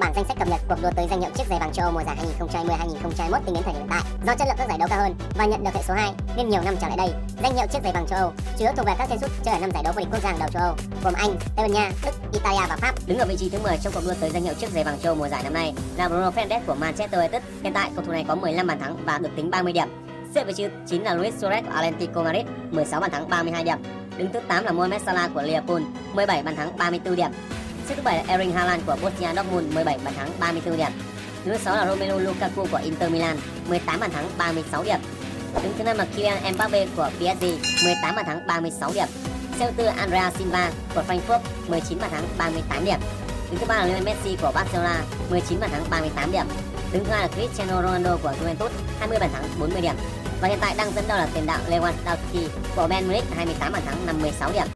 Bảng danh sách cập nhật cuộc đua tới danh hiệu chiếc giày vàng châu Âu mùa giải 2020-2021 tính đến thời điểm hiện tại. Do chất lượng các giải đấu cao hơn và nhận được hệ số 2 nên nhiều năm trở lại đây, danh hiệu chiếc giày vàng châu Âu chủ yếu thuộc về các chân sút chơi ở năm giải đấu vô địch quốc gia hàng đầu châu Âu gồm Anh, Tây Ban Nha, Đức, Italia và Pháp. Đứng ở vị trí thứ 10 trong cuộc đua tới danh hiệu chiếc giày vàng châu Âu mùa giải năm nay là Bruno Fernandes của Manchester United. Hiện tại cầu thủ này có 15 bàn thắng và được tính 30 điểm. Xếp vị trí 9 là Luis Suarez của Atlético Madrid, 16 bàn thắng 32 điểm. Đứng thứ 8 là Mohamed Salah của Liverpool, 17 bàn thắng 34 điểm. Xếp thứ 7 là Erling Haaland của Borussia Dortmund 17 bàn thắng 34 điểm. Đứng thứ 6 là Romelu Lukaku của Inter Milan 18 bàn thắng 36 điểm. Đứng thứ 5 là Kylian Mbappe của PSG 18 bàn thắng 36 điểm. Xếp thứ tư là Andrea Silva của Frankfurt 19 bàn thắng 38 điểm. Đứng thứ ba là Lionel Messi của Barcelona 19 bàn thắng 38 điểm. Đứng thứ hai là Cristiano Ronaldo của Juventus 20 bàn thắng 40 điểm. Và hiện tại đang dẫn đầu là tiền đạo Lewandowski của Bayern Munich 28 bàn thắng 56 điểm.